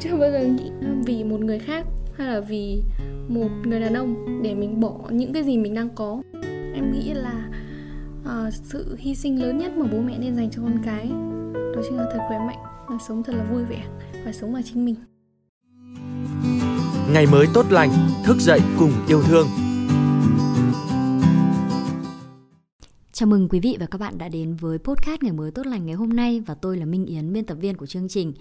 chưa bao giờ nghĩ vì một người khác hay là vì một người đàn ông để mình bỏ những cái gì mình đang có. Em nghĩ là uh, sự hy sinh lớn nhất mà bố mẹ nên dành cho con cái đó chính là thật khỏe mạnh là sống thật là vui vẻ và sống là chính mình. Ngày mới tốt lành thức dậy cùng yêu thương. Chào mừng quý vị và các bạn đã đến với podcast Ngày mới tốt lành ngày hôm nay và tôi là Minh Yến, biên tập viên của chương trình.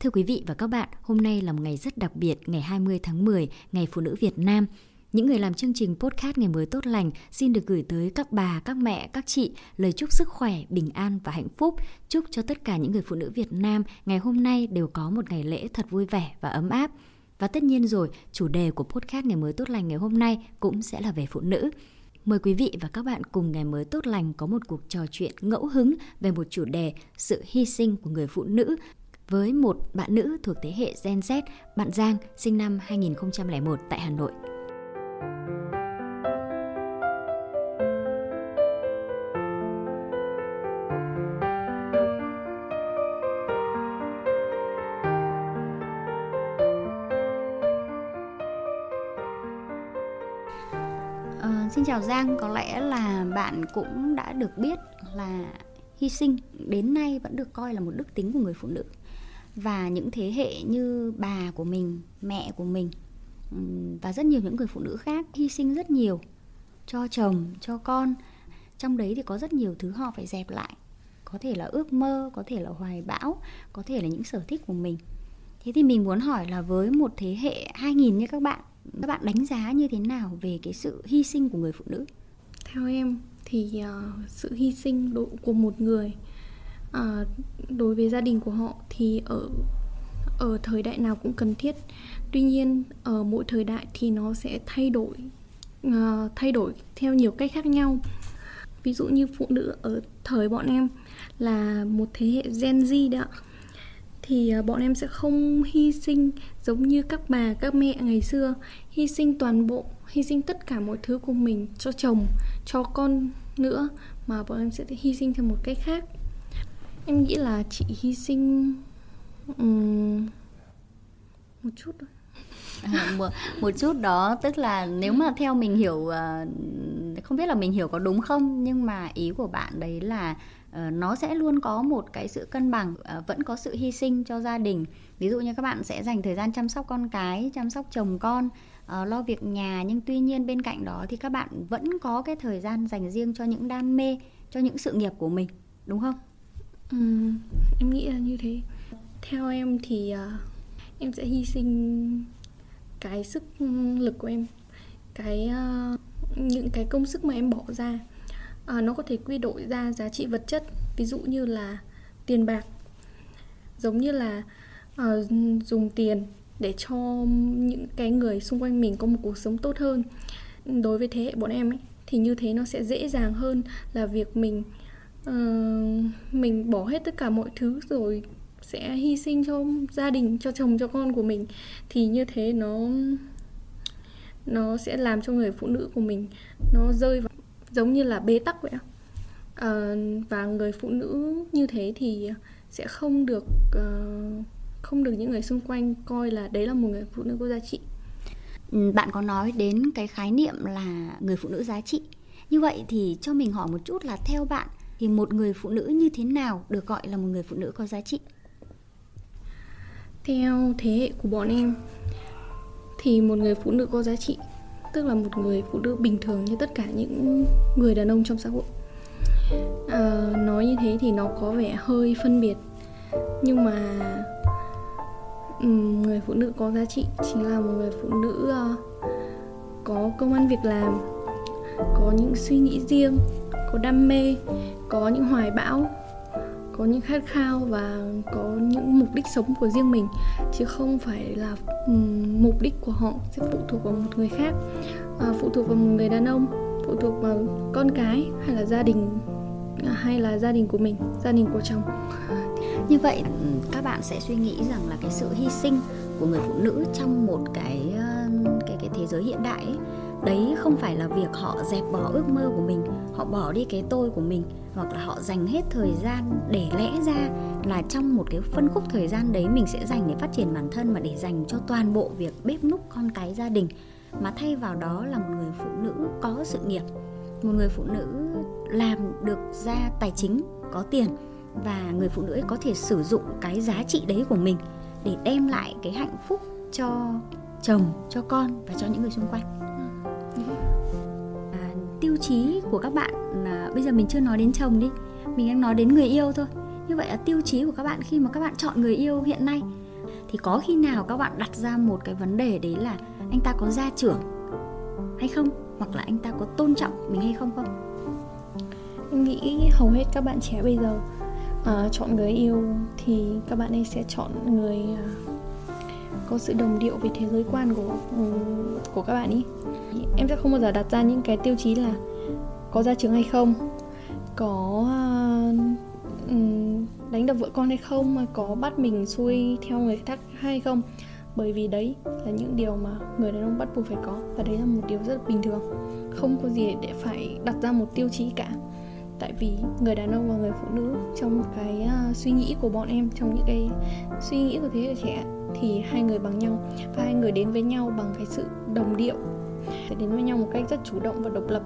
Thưa quý vị và các bạn, hôm nay là một ngày rất đặc biệt, ngày 20 tháng 10, Ngày Phụ nữ Việt Nam. Những người làm chương trình podcast Ngày mới tốt lành xin được gửi tới các bà, các mẹ, các chị lời chúc sức khỏe, bình an và hạnh phúc. Chúc cho tất cả những người phụ nữ Việt Nam ngày hôm nay đều có một ngày lễ thật vui vẻ và ấm áp. Và tất nhiên rồi, chủ đề của podcast Ngày mới tốt lành ngày hôm nay cũng sẽ là về phụ nữ. Mời quý vị và các bạn cùng ngày mới tốt lành có một cuộc trò chuyện ngẫu hứng về một chủ đề sự hy sinh của người phụ nữ với một bạn nữ thuộc thế hệ Gen Z, bạn Giang, sinh năm 2001 tại Hà Nội. Uh, xin chào Giang, có lẽ là bạn cũng đã được biết là hy sinh đến nay vẫn được coi là một đức tính của người phụ nữ và những thế hệ như bà của mình mẹ của mình ừ, và rất nhiều những người phụ nữ khác hy sinh rất nhiều cho chồng cho con. Trong đấy thì có rất nhiều thứ họ phải dẹp lại. Có thể là ước mơ có thể là hoài bão có thể là những sở thích của mình. Thế thì mình muốn hỏi là với một thế hệ 2000 như các bạn các bạn đánh giá như thế nào về cái sự hy sinh của người phụ nữ? Theo em thì uh, sự hy sinh độ của một người à, đối với gia đình của họ thì ở ở thời đại nào cũng cần thiết. Tuy nhiên ở mỗi thời đại thì nó sẽ thay đổi uh, thay đổi theo nhiều cách khác nhau. Ví dụ như phụ nữ ở thời bọn em là một thế hệ Gen Z đó thì ờ, bọn em sẽ không hy sinh giống như các bà các mẹ ngày xưa hy sinh toàn bộ hy sinh tất cả mọi thứ của mình cho chồng cho con nữa mà bọn em sẽ hy sinh theo một cách khác em nghĩ là chị hy sinh um, một chút thôi. À, một, một chút đó tức là nếu mà theo mình hiểu ờ, không biết là mình hiểu có đúng không nhưng mà ý của bạn đấy là ờ, nó sẽ luôn có một cái sự cân bằng ờ, vẫn có sự hy sinh cho gia đình. Ví dụ như các bạn sẽ dành thời gian chăm sóc con cái chăm sóc chồng con lo việc nhà nhưng tuy nhiên bên cạnh đó thì các bạn vẫn có cái thời gian dành riêng cho những đam mê cho những sự nghiệp của mình đúng không? Ừ, em nghĩ là như thế. Theo em thì uh, em sẽ hy sinh cái sức lực của em cái uh, những cái công sức mà em bỏ ra. Uh, nó có thể quy đổi ra giá trị vật chất ví dụ như là tiền bạc. Giống như là uh, dùng tiền để cho những cái người xung quanh mình có một cuộc sống tốt hơn. Đối với thế hệ bọn em ấy thì như thế nó sẽ dễ dàng hơn là việc mình uh, mình bỏ hết tất cả mọi thứ rồi sẽ hy sinh cho gia đình cho chồng cho con của mình. Thì như thế nó nó sẽ làm cho người phụ nữ của mình nó rơi vào giống như là bế tắc vậy à, và người phụ nữ như thế thì sẽ không được uh, không được những người xung quanh coi là đấy là một người phụ nữ có giá trị. Ừ, bạn có nói đến cái khái niệm là người phụ nữ giá trị. Như vậy thì cho mình hỏi một chút là theo bạn thì một người phụ nữ như thế nào được gọi là một người phụ nữ có giá trị? Theo thế hệ của bọn em thì một người phụ nữ có giá trị tức là một người phụ nữ bình thường như tất cả những người đàn ông trong xã hội. À, nói như thế thì nó có vẻ hơi phân biệt. Nhưng mà người phụ nữ có giá trị chính là một người phụ nữ ờ, có công ăn việc làm có những suy nghĩ riêng có đam mê có những hoài bão có những khát khao và có những mục đích sống của riêng mình chứ không phải là mục đích của họ sẽ phụ thuộc vào một người khác à, phụ thuộc vào một người đàn ông phụ thuộc vào con cái hay là gia đình à, hay là gia đình của mình gia đình của chồng. Như vậy các bạn sẽ suy nghĩ rằng là cái sự hy sinh của người phụ nữ trong một cái cái cái thế giới hiện đại ấy, đấy không phải là việc họ dẹp bỏ ước mơ của mình, họ bỏ đi cái tôi của mình, hoặc là họ dành hết thời gian để lẽ ra là trong một cái phân khúc thời gian đấy mình sẽ dành để phát triển bản thân mà để dành cho toàn bộ việc bếp núc con cái gia đình. Mà thay vào đó là một người phụ nữ có sự nghiệp, một người phụ nữ làm được ra tài chính, có tiền, và người phụ nữ ấy có thể sử dụng cái giá trị đấy của mình để đem lại cái hạnh phúc cho chồng, cho con và cho những người xung quanh chí của các bạn là bây giờ mình chưa nói đến chồng đi. Mình đang nói đến người yêu thôi. Như vậy là tiêu chí của các bạn khi mà các bạn chọn người yêu hiện nay thì có khi nào các bạn đặt ra một cái vấn đề đấy là anh ta có gia trưởng hay không? Hoặc là anh ta có tôn trọng mình hay không không? Em nghĩ hầu hết các bạn trẻ bây giờ uh, chọn người yêu thì các bạn ấy sẽ chọn người uh, có sự đồng điệu về thế giới quan của ừ, của các bạn ý. Em sẽ không bao giờ đặt ra những cái tiêu chí là có gia trường hay không có uh, đánh đập vợ con hay không mà có bắt mình xuôi theo người khác hay không. Bởi vì đấy là những điều mà người đàn ông bắt buộc phải có và đấy là một điều rất bình thường. Không có gì để phải đặt ra một tiêu chí cả. Tại vì người đàn ông và người phụ nữ trong cái uh, suy nghĩ của bọn em trong những cái suy nghĩ của thế hệ trẻ thì hai người bằng nhau và hai người đến với nhau bằng cái sự đồng điệu. Để đến với nhau một cách rất chủ động và độc lập.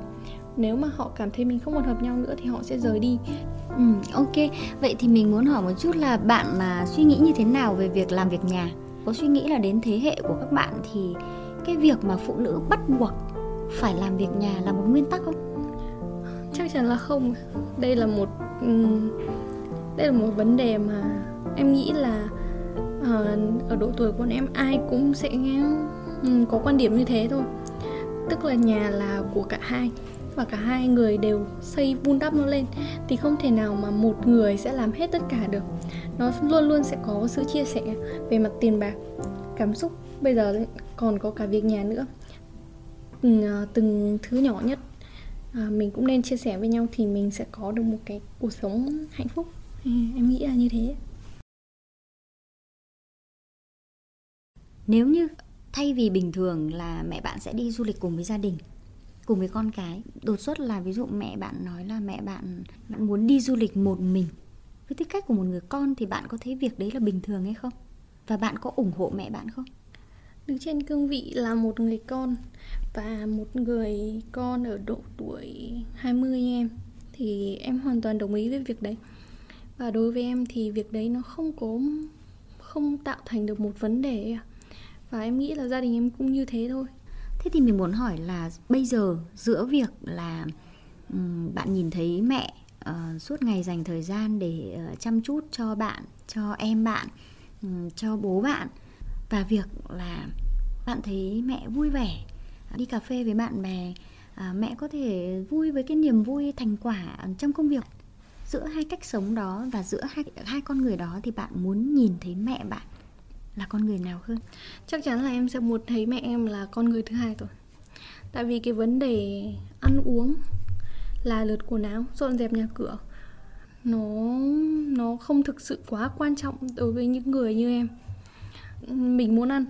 Nếu mà họ cảm thấy mình không còn hợp nhau nữa thì họ sẽ rời đi. Ừ, ok. Vậy thì mình muốn hỏi một chút là bạn là suy nghĩ như thế nào về việc làm việc nhà? Có suy nghĩ là đến thế hệ của các bạn thì cái việc mà phụ nữ bắt buộc phải làm việc nhà là một nguyên tắc không? Chắc chắn là không. Đây là một đây là một vấn đề mà em nghĩ là Ờ, ở độ tuổi của bọn em ai cũng sẽ ừ, có quan điểm như thế thôi. Tức là nhà là của cả hai và cả hai người đều xây vun đắp nó lên. Thì không thể nào mà một người sẽ làm hết tất cả được. Nó luôn luôn sẽ có sự chia sẻ về mặt tiền bạc cảm xúc. Bây giờ còn có cả việc nhà nữa. Từng, từng thứ nhỏ nhất à, mình cũng nên chia sẻ với nhau thì mình sẽ có được một cái cuộc sống hạnh phúc. Ừ, em nghĩ là như thế. Nếu như thay vì bình thường là mẹ bạn sẽ đi du lịch cùng với gia đình, cùng với con cái, đột xuất là ví dụ mẹ bạn nói là mẹ bạn bạn muốn đi du lịch một mình, với tư cách của một người con thì bạn có thấy việc đấy là bình thường hay không? Và bạn có ủng hộ mẹ bạn không? Đứng trên cương vị là một người con và một người con ở độ tuổi 20 em, thì em hoàn toàn đồng ý với việc đấy. Và đối với em thì việc đấy nó không có, không tạo thành được một vấn đề và em nghĩ là gia đình em cũng như thế thôi. Thế thì mình muốn hỏi là bây giờ giữa việc là um, bạn nhìn thấy mẹ uh, suốt ngày dành thời gian để uh, chăm chút cho bạn cho em bạn um, cho bố bạn và việc là bạn thấy mẹ vui vẻ đi cà phê với bạn bè à, mẹ có thể vui với cái niềm vui thành quả trong công việc. Giữa hai cách sống đó và giữa hai hai con người đó thì bạn muốn nhìn thấy mẹ bạn là con người nào hơn? Chắc chắn là em sẽ muốn thấy mẹ em là con người thứ hai rồi. Tại vì cái vấn đề ăn uống là lượt quần áo dọn dẹp nhà cửa nó nó không thực sự quá quan trọng đối với những người như em. Mình muốn ăn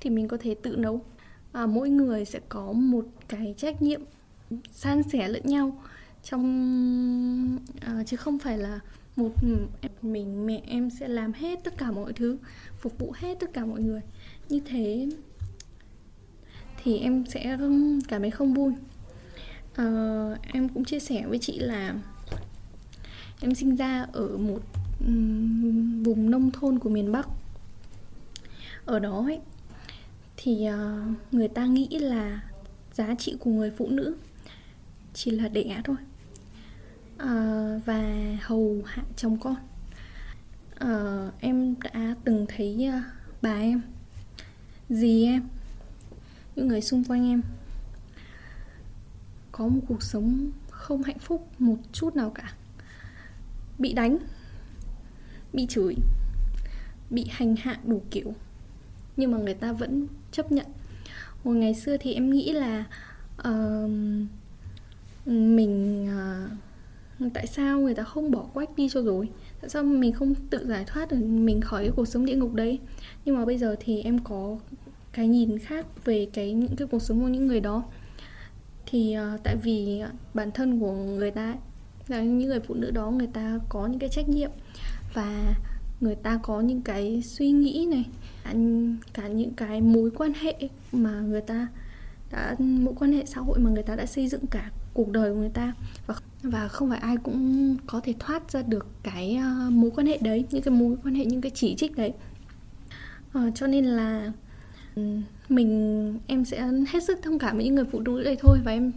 thì mình có thể tự nấu. À, mỗi người sẽ có một cái trách nhiệm san sẻ lẫn nhau trong à, chứ không phải là một ừ, mình mẹ em sẽ làm hết tất cả mọi thứ phục vụ hết tất cả mọi người. Như thế thì em sẽ cảm thấy không vui. À, em cũng chia sẻ với chị là em sinh ra ở một um, vùng nông thôn của miền bắc. Ở đó ấy thì uh, người ta nghĩ là giá trị của người phụ nữ chỉ là đẻ thôi uh, và hầu hạ chồng con. Uh, em đã từng thấy uh, bà em dì em những người xung quanh em có một cuộc sống không hạnh phúc một chút nào cả. Bị đánh bị chửi bị hành hạ đủ kiểu nhưng mà người ta vẫn chấp nhận. Hồi ngày xưa thì em nghĩ là uh, mình uh, tại sao người ta không bỏ quách đi cho rồi? Tại sao mình không tự giải thoát được mình khỏi cái cuộc sống địa ngục đấy? Nhưng mà bây giờ thì em có cái nhìn khác về cái những cái cuộc sống của những người đó. Thì uh, tại vì bản thân của người ta là những người phụ nữ đó người ta có những cái trách nhiệm và người ta có những cái suy nghĩ này cả những cái mối quan hệ mà người ta đã mối quan hệ xã hội mà người ta đã xây dựng cả cuộc đời của người ta. Và và không phải ai cũng có thể thoát ra được cái uh, mối quan hệ đấy những cái mối quan hệ những cái chỉ trích đấy. Uh, cho nên là mình em sẽ hết sức thông cảm với những người phụ nữ đây thôi và em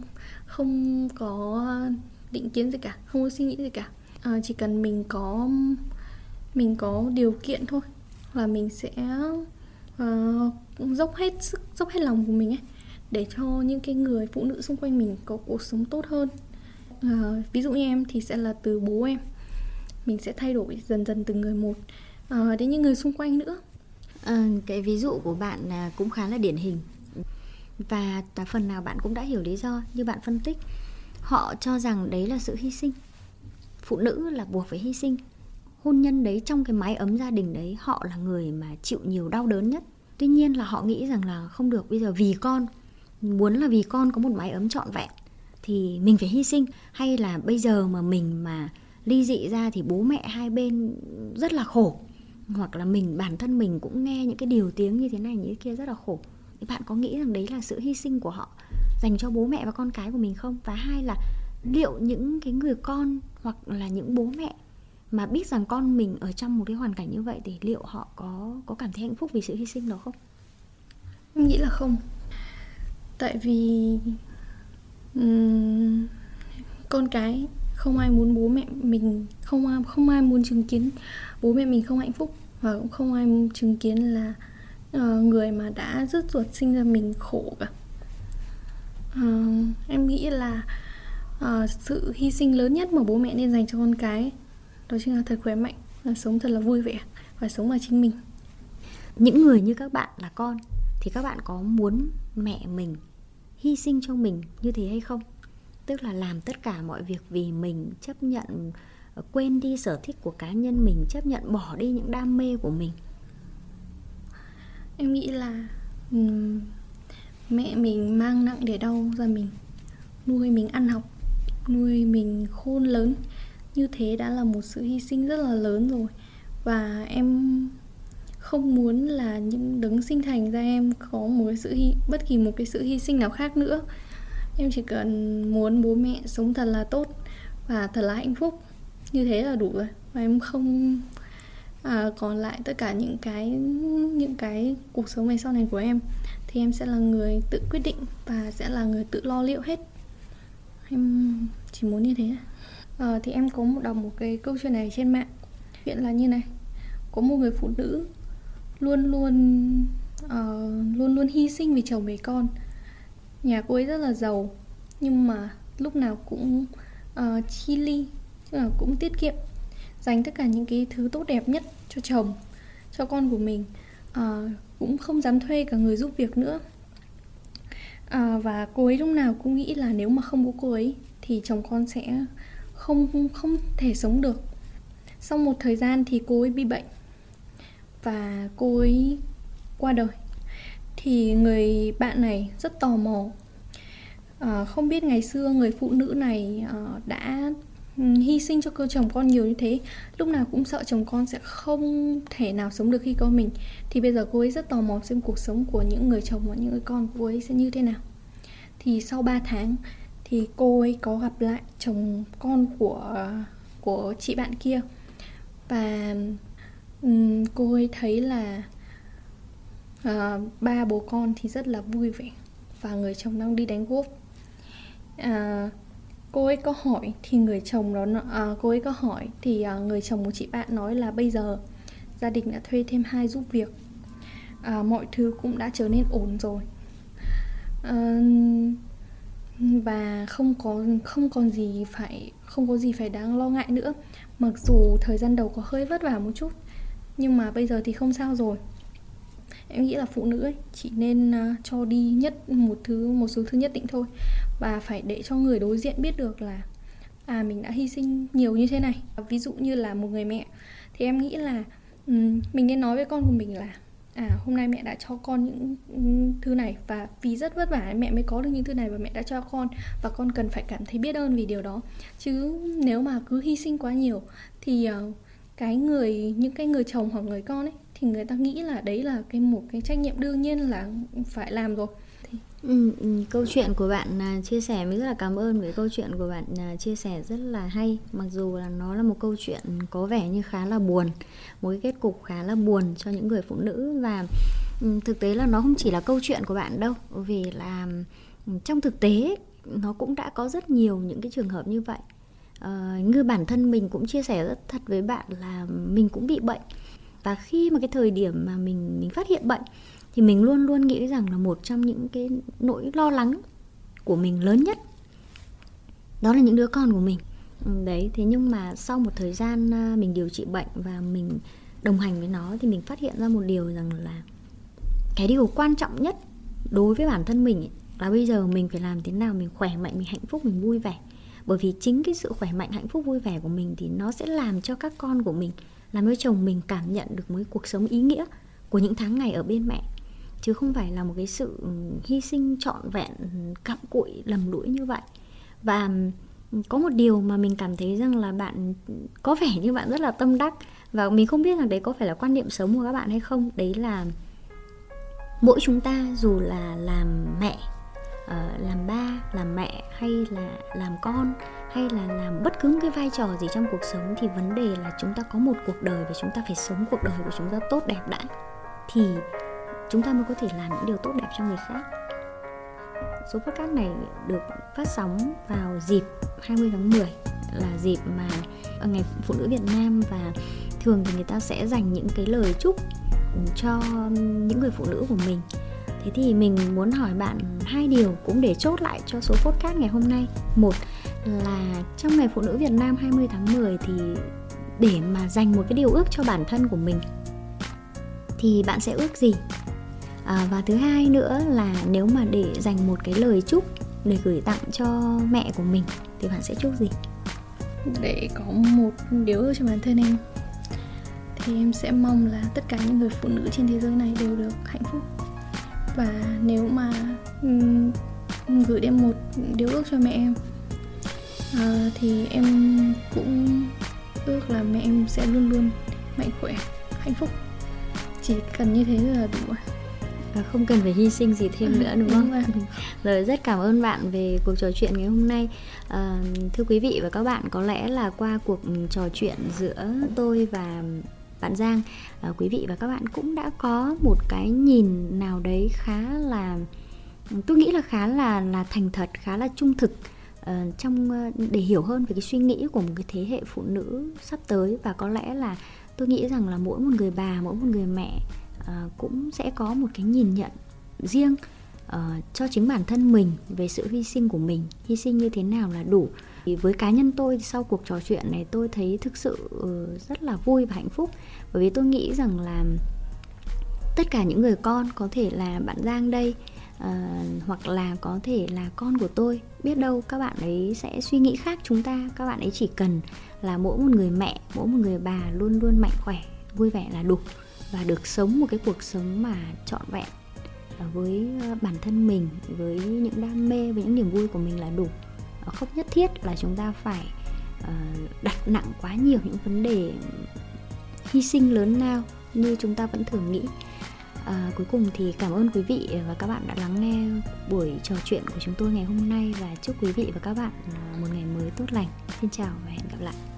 không có định kiến gì cả không có suy nghĩ gì cả. Uh, chỉ cần mình có mình có điều kiện thôi là mình sẽ uh, dốc hết sức dốc hết lòng của mình ấy để cho những cái người phụ nữ xung quanh mình có cuộc sống tốt hơn. À, ví dụ như em thì sẽ là từ bố em. Mình sẽ thay đổi dần dần từng người một. À, đến những người xung quanh nữa. À, cái ví dụ của bạn à, cũng khá là điển hình. Và phần nào bạn cũng đã hiểu lý do như bạn phân tích. Họ cho rằng đấy là sự hy sinh. Phụ nữ là buộc phải hy sinh. Hôn nhân đấy trong cái mái ấm gia đình đấy họ là người mà chịu nhiều đau đớn nhất. Tuy nhiên là họ nghĩ rằng là không được bây giờ vì con muốn là vì con có một mái ấm trọn vẹn, thì mình phải hy sinh. Hay là bây giờ mà mình mà ly dị ra thì bố mẹ hai bên rất là khổ, hoặc là mình, bản thân mình cũng nghe những cái điều tiếng như thế này, như thế kia rất là khổ. Thì bạn có nghĩ rằng đấy là sự hy sinh của họ dành cho bố mẹ và con cái của mình không? Và hai là liệu những cái người con hoặc là những bố mẹ mà biết rằng con mình ở trong một cái hoàn cảnh như vậy thì liệu họ có có cảm thấy hạnh phúc vì sự hy sinh đó không? Em nghĩ là không tại vì um, con cái không ai muốn bố mẹ mình không ai không ai muốn chứng kiến bố mẹ mình không hạnh phúc và cũng không ai chứng kiến là uh, người mà đã rứt ruột sinh ra mình khổ cả. Uh, em nghĩ là uh, sự hy sinh lớn nhất mà bố mẹ nên dành cho con cái đó chính là thật khỏe mạnh là sống thật là vui vẻ và sống là chính mình. Những người như các bạn là con thì các bạn có muốn mẹ mình hy sinh cho mình như thế hay không? Tức là làm tất cả mọi việc vì mình chấp nhận ờ, quên đi sở thích của cá nhân mình chấp nhận bỏ đi những đam mê của mình. Em nghĩ là um, mẹ mình mang nặng để đau ra mình nuôi mình ăn học nuôi mình khôn lớn. Như thế đã là một sự hy sinh rất là lớn rồi. Và em không muốn là những đấng sinh thành ra em có một cái sự hy, bất kỳ một cái sự hy sinh nào khác nữa. Em chỉ cần muốn bố mẹ sống thật là tốt và thật là hạnh phúc. Như thế là đủ rồi. Và em không à, còn lại tất cả những cái những cái cuộc sống về sau này của em thì em sẽ là người tự quyết định và sẽ là người tự lo liệu hết. Em chỉ muốn như thế. À, thì em có một đọc một cái câu chuyện này trên mạng. Chuyện là như này. Có một người phụ nữ luôn luôn uh, luôn luôn hy sinh vì chồng vì con. Nhà cô ấy rất là giàu nhưng mà lúc nào cũng ờ, uh, chi ly tức là cũng tiết kiệm dành tất cả những cái thứ tốt đẹp nhất cho chồng cho con của mình. Uh, cũng không dám thuê cả người giúp việc nữa. À, và cô ấy lúc nào cũng nghĩ là nếu mà không có cô ấy thì chồng con sẽ không không thể sống được. Sau một thời gian thì cô ấy bị bệnh và cô ấy qua đời. Thì người bạn này rất tò mò. À, không biết ngày xưa người phụ nữ này à, đã ừ, hy sinh cho cơ chồng con nhiều như thế lúc nào cũng sợ chồng con sẽ không thể nào sống được khi có mình. Thì bây giờ cô ấy rất tò mò xem cuộc sống của những người chồng và những người con của cô ấy sẽ như thế nào. Thì sau 3 tháng thì cô ấy có gặp lại chồng con của của chị bạn kia. Và um, cô ấy thấy là uh, ba bố con thì rất là vui vẻ và người chồng đang đi đánh golf. Uh, cô ấy có hỏi thì người chồng đó uh, cô ấy có hỏi thì uh, người chồng của chị bạn nói là bây giờ gia đình đã thuê thêm hai giúp việc. Uh, mọi thứ cũng đã trở nên ổn rồi. Uh, và không có không còn gì phải không có gì phải đáng lo ngại nữa. Mặc dù thời gian đầu có hơi vất vả một chút nhưng mà bây giờ thì không sao rồi. Em nghĩ là phụ nữ ấy, chỉ nên uh, cho đi nhất một thứ một số thứ nhất định thôi. Và phải để cho người đối diện biết được là à mình đã hy sinh nhiều như thế này. Ví dụ như là một người mẹ thì em nghĩ là um, mình nên nói với con của mình là à hôm nay mẹ đã cho con những thứ này và vì rất vất vả mẹ mới có được những thứ này và mẹ đã cho con và con cần phải cảm thấy biết ơn vì điều đó. Chứ nếu mà cứ hy sinh quá nhiều thì uh, cái người những cái người chồng hoặc người con ấy thì người ta nghĩ là đấy là cái một cái trách nhiệm đương nhiên là phải làm rồi. Thì... ừ, ừ câu chuyện của bạn à, chia sẻ mình rất là cảm ơn với câu chuyện của bạn à, chia sẻ rất là hay. Mặc dù là nó là một câu chuyện có vẻ như khá là buồn một cái kết cục khá là buồn cho những người phụ nữ. Và ừ, thực tế là nó không chỉ là câu chuyện của bạn đâu vì là ừ, trong thực tế nó cũng đã có rất nhiều những cái trường hợp như vậy uh, như bản thân mình cũng chia sẻ rất thật với bạn là mình cũng bị bệnh. Và khi mà cái thời điểm mà mình mình phát hiện bệnh thì mình luôn luôn nghĩ rằng là một trong những cái nỗi lo lắng của mình lớn nhất đó là những đứa con của mình. Ừ, đấy thế nhưng mà sau một thời gian à, mình điều trị bệnh và mình đồng hành với nó thì mình phát hiện ra một điều rằng là cái điều quan trọng nhất đối với bản thân mình ấy, là bây giờ mình phải làm thế nào mình khỏe mạnh mình hạnh phúc mình vui vẻ bởi vì chính cái sự khỏe mạnh, hạnh phúc, vui vẻ của mình thì nó sẽ làm cho các con của mình, làm cho chồng mình cảm nhận được mối cuộc sống ý nghĩa của những tháng ngày ở bên mẹ. Chứ không phải là một cái sự ừ, hy sinh trọn vẹn ừ, cặm cụi, lầm lũi như vậy. Và ừ, có một điều mà mình cảm thấy rằng là bạn, có vẻ như bạn rất là tâm đắc. Và mình không biết rằng đấy có phải là quan niệm sống của các bạn hay không. Đấy là mỗi chúng ta dù là làm mẹ uh, làm ba làm mẹ hay là làm con hay là làm bất cứ cái vai trò gì trong cuộc sống thì vấn đề là chúng ta có một cuộc đời và chúng ta phải sống cuộc đời của chúng ta tốt đẹp đã thì chúng ta mới có thể làm những điều tốt đẹp cho người khác. Số podcast này được phát sóng vào dịp 20 tháng 10 là dịp mà ngày phụ nữ Việt Nam và thường thì người ta sẽ dành những cái lời chúc cho những người phụ nữ của mình. Thế thì mình muốn hỏi bạn hai điều cũng để chốt lại cho số podcast ngày hôm nay. Một là trong ngày phụ nữ Việt Nam 20 tháng 10 thì để mà dành một cái điều ước cho bản thân của mình thì bạn sẽ ước gì? À, và thứ hai nữa là nếu mà để dành một cái lời chúc để gửi tặng cho mẹ của mình thì bạn sẽ chúc gì? Để có một điều ước cho bản thân em thì em sẽ mong là tất cả những người phụ nữ trên thế giới này đều được hạnh phúc và nếu mà um, gửi em một điều ước cho mẹ em uh, thì em cũng ước là mẹ em sẽ luôn luôn mạnh khỏe hạnh phúc chỉ cần như thế là đủ và không cần phải hy sinh gì thêm nữa đúng không? Đúng rồi. rồi rất cảm ơn bạn về cuộc trò chuyện ngày hôm nay. À, thưa quý vị và các bạn, có lẽ là qua cuộc trò chuyện giữa tôi và bạn Giang. À, quý vị và các bạn cũng đã có một cái nhìn nào đấy khá là tôi nghĩ là khá là là thành thật khá là trung thực uh, trong uh, để hiểu hơn về cái suy nghĩ của một cái thế hệ phụ nữ sắp tới. Và có lẽ là tôi nghĩ rằng là mỗi một người bà mỗi một người mẹ uh, cũng sẽ có một cái nhìn nhận riêng uh, cho chính bản thân mình về sự hy sinh của mình. Hy sinh như thế nào là đủ. Thì với cá nhân tôi sau cuộc trò chuyện này tôi thấy thực sự uh, rất là vui và hạnh phúc. Bởi vì tôi nghĩ rằng là tất cả những người con có thể là bạn Giang đây uh, hoặc là có thể là con của tôi biết đâu các bạn ấy sẽ suy nghĩ khác chúng ta. Các bạn ấy chỉ cần là mỗi một người mẹ mỗi một người bà luôn luôn mạnh khỏe vui vẻ là đủ và được sống một cái cuộc sống mà trọn vẹn. Ờ, với ờ, bản thân mình với những đam mê với những niềm vui của mình là đủ. Ờ, không nhất thiết là chúng ta phải đặt nặng quá nhiều những vấn đề hy sinh lớn lao như chúng ta vẫn thường nghĩ. À, cuối cùng thì cảm ơn quý vị và các bạn đã lắng nghe buổi trò chuyện của chúng tôi ngày hôm nay. Và chúc quý vị và các bạn một ngày mới tốt lành. Xin chào và hẹn gặp lại.